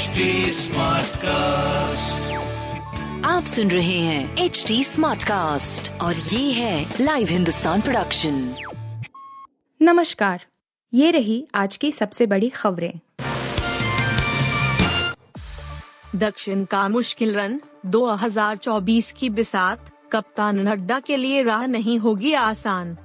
HD cast आप सुन रहे हैं एच डी स्मार्ट कास्ट और ये है लाइव हिंदुस्तान प्रोडक्शन नमस्कार ये रही आज की सबसे बड़ी खबरें। दक्षिण का मुश्किल रन 2024 की बिसात कप्तान नड्डा के लिए राह नहीं होगी आसान।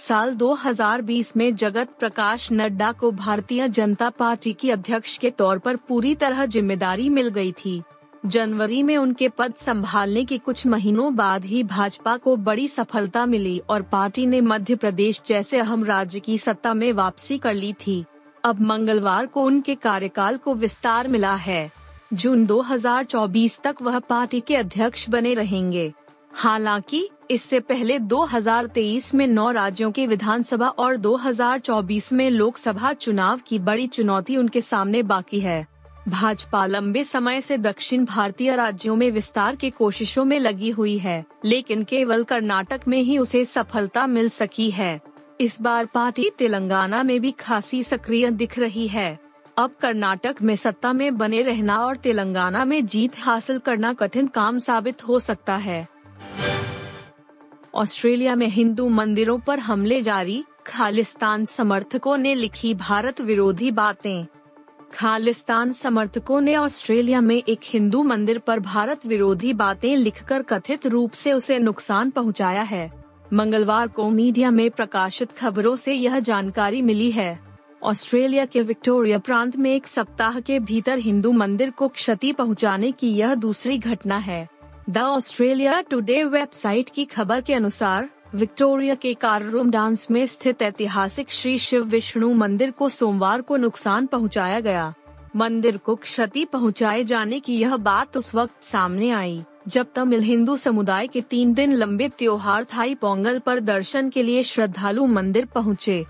साल 2020 में जगत प्रकाश नड्डा को भारतीय जनता पार्टी की अध्यक्ष के तौर पर पूरी तरह ज़िम्मेदारी मिल गई थी। जनवरी में उनके पद संभालने के कुछ महीनों बाद ही भाजपा को बड़ी सफलता मिली और पार्टी ने मध्य प्रदेश जैसे अहम राज्य की सत्ता में वापसी कर ली थी। अब मंगलवार को उनके कार्यकाल को विस्तार मिला है। जून 2024 तक वह पार्टी के अध्यक्ष बने रहेंगे। हालाँकि, इससे पहले 2023 में नौ राज्यों के विधानसभा और 2024 में लोकसभा चुनाव की बड़ी चुनौती उनके सामने बाकी है। भाजपा लंबे समय से दक्षिण भारतीय राज्यों में विस्तार के कोशिशों में लगी हुई है, लेकिन केवल कर्नाटक में ही उसे सफलता मिल सकी है। इस बार पार्टी तेलंगाना में भी खासी सक्रिय दिख रही है। अब कर्नाटक में सत्ता में बने रहना और तेलंगाना में जीत हासिल करना कठिन काम साबित हो सकता है। ऑस्ट्रेलिया में हिंदू मंदिरों पर हमले जारी, खालिस्तान समर्थकों ने लिखी भारत विरोधी बातें। खालिस्तान समर्थकों ने ऑस्ट्रेलिया में एक हिंदू मंदिर पर भारत विरोधी बातें लिखकर कथित रूप से उसे नुकसान पहुँचाया है। मंगलवार को मीडिया में प्रकाशित खबरों से यह जानकारी मिली है। ऑस्ट्रेलिया के विक्टोरिया प्रांत में एक सप्ताह के भीतर हिंदू मंदिर को क्षति पहुँचाने की यह दूसरी घटना है। द ऑस्ट्रेलिया टुडे वेबसाइट की खबर के अनुसार, विक्टोरिया के कार रूम डांस में स्थित ऐतिहासिक श्री शिव विष्णु मंदिर को सोमवार को नुकसान पहुँचाया गया मंदिर को क्षति पहुँचाए जाने की यह बात उस वक्त सामने आई, जब तमिल हिंदू समुदाय के तीन दिन लंबे त्योहार थाई पोंगल पर दर्शन के लिए श्रद्धालु मंदिर पहुँचे।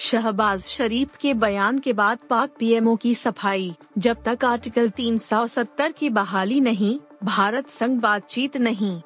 शहबाज शरीफ के बयान के बाद पाक पीएमओ की सफ़ाई। जब तक आर्टिकल 370 की बहाली नहीं, भारत संग बातचीत नहीं।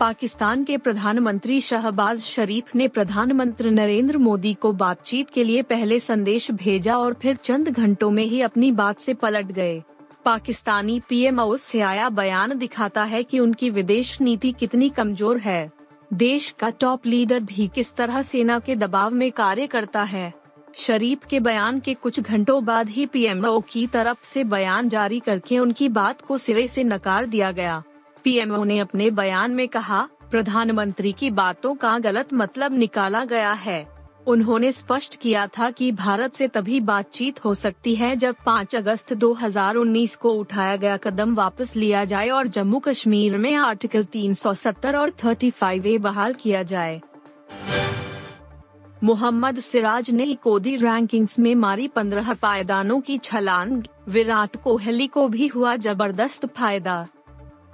पाकिस्तान के प्रधानमंत्री शहबाज शरीफ ने प्रधानमंत्री नरेंद्र मोदी को बातचीत के लिए पहले संदेश भेजा और फिर चंद घंटों में ही अपनी बात से पलट गए। पाकिस्तानी पीएमओ से आया बयान दिखाता है कि उनकी विदेश नीति कितनी कमज़ोर है। देश का टॉप लीडर भी किस तरह सेना के दबाव में कार्य करता है? शरीफ के बयान के कुछ घंटों बाद ही पीएमओ की तरफ़ से बयान जारी करके उनकी बात को सिरे से नकार दिया गया। पीएमओ ने अपने बयान में कहा, प्रधानमंत्री की बातों का गलत मतलब निकाला गया है। उन्होंने स्पष्ट किया था कि भारत से तभी बातचीत हो सकती है जब 5 अगस्त 2019 को उठाया गया कदम वापस लिया जाए और जम्मू कश्मीर में आर्टिकल 370 और 35 ए बहाल किया जाए। मोहम्मद सिराज ने कोदी रैंकिंग्स में मारी पंद्रह पायदानों की छलांग, विराट कोहली को भी हुआ ज़बरदस्त फ़ायदा।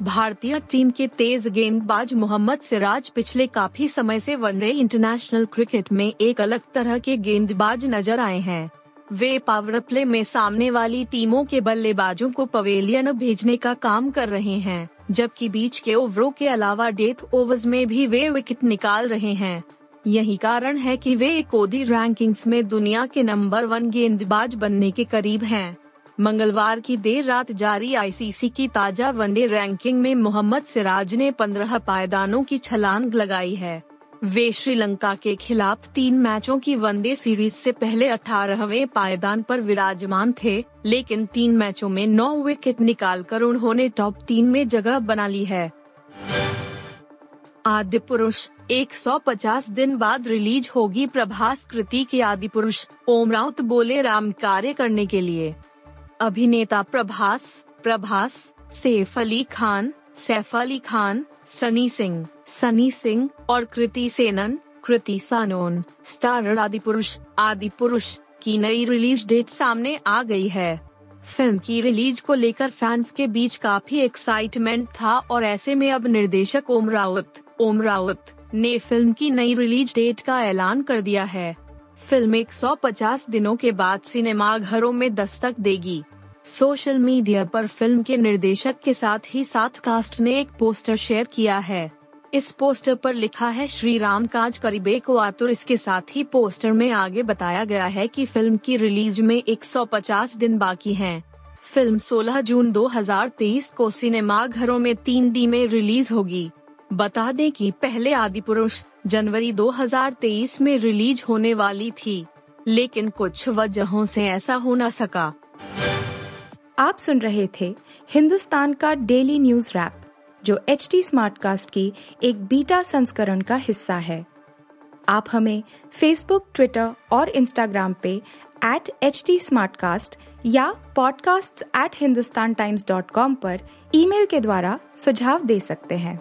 भारतीय टीम के तेज गेंदबाज मोहम्मद सिराज पिछले काफ़ी समय से वनडे इंटरनेशनल क्रिकेट में एक अलग तरह के गेंदबाज नज़र आए हैं। वे पावर प्ले में सामने वाली टीमों के बल्लेबाजों को पवेलियन भेजने का काम कर रहे हैं, जबकि बीच के ओवरों के अलावा डेथ ओवर्स में भी वे विकेट निकाल रहे हैं। यही कारण है कि वे कोदी रैंकिंग्स में दुनिया के नंबर वन गेंदबाज बनने के करीब हैं। मंगलवार की देर रात जारी आईसीसी की ताज़ा वनडे रैंकिंग में मोहम्मद सिराज ने पंद्रह पायदानों की छलांग लगाई है। वे श्रीलंका के खिलाफ तीन मैचों की वनडे सीरीज़ से पहले अठारहवें पायदान पर विराजमान थे, लेकिन तीन मैचों में नौ विकेट निकालकर उन्होंने टॉप तीन में जगह बना ली है। आदि पुरुष 150 दिन बाद रिलीज़ होगी प्रभास कृति की आदि पुरुष, ओम राउत बोले राम कार्य करने के लिए। अभिनेता प्रभास प्रभास, सैफ अली खान, सैफ अली खान, सनी सिंह सनी सिंह और कृति सेनन, कृति सानोन स्टारर आदि पुरुष आदि पुरुष की नई रिलीज़ डेट सामने आ गई है। फ़िल्म की रिलीज़ को लेकर फैंस के बीच काफ़ी एक्साइटमेंट था और ऐसे में अब निर्देशक ओम रावत ओम रावत ने फ़िल्म की नई रिलीज़ डेट का ऐलान कर दिया है। फ़िल्म 150 दिनों के बाद सिनेमा घरों में दस्तक देगी। सोशल मीडिया पर फ़िल्म के निर्देशक के साथ ही साथ कास्ट ने एक पोस्टर शेयर किया है। इस पोस्टर पर लिखा है, श्री राम काज करीबे को आतुर इसके साथ ही पोस्टर में आगे बताया गया है कि फ़िल्म की रिलीज़ में 150 दिन बाकी हैं। फ़िल्म 16 जून 2023 को सिनेमा घरों में तीन डी में रिलीज़ होगी। बता दें कि पहले आदि पुरुष जनवरी 2023 में रिलीज़ होने वाली थी, लेकिन कुछ वजहों से ऐसा हो न सका। आप सुन रहे थे हिंदुस्तान का डेली न्यूज़ रैप, जो एच टी स्मार्टकास्ट की एक बीटा संस्करण का हिस्सा है। आप हमें फेसबुक ट्विटर और इंस्टाग्राम पे एट एच टी या podcasts@hindustantimes.com पर ईमेल के द्वारा सुझाव दे सकते हैं।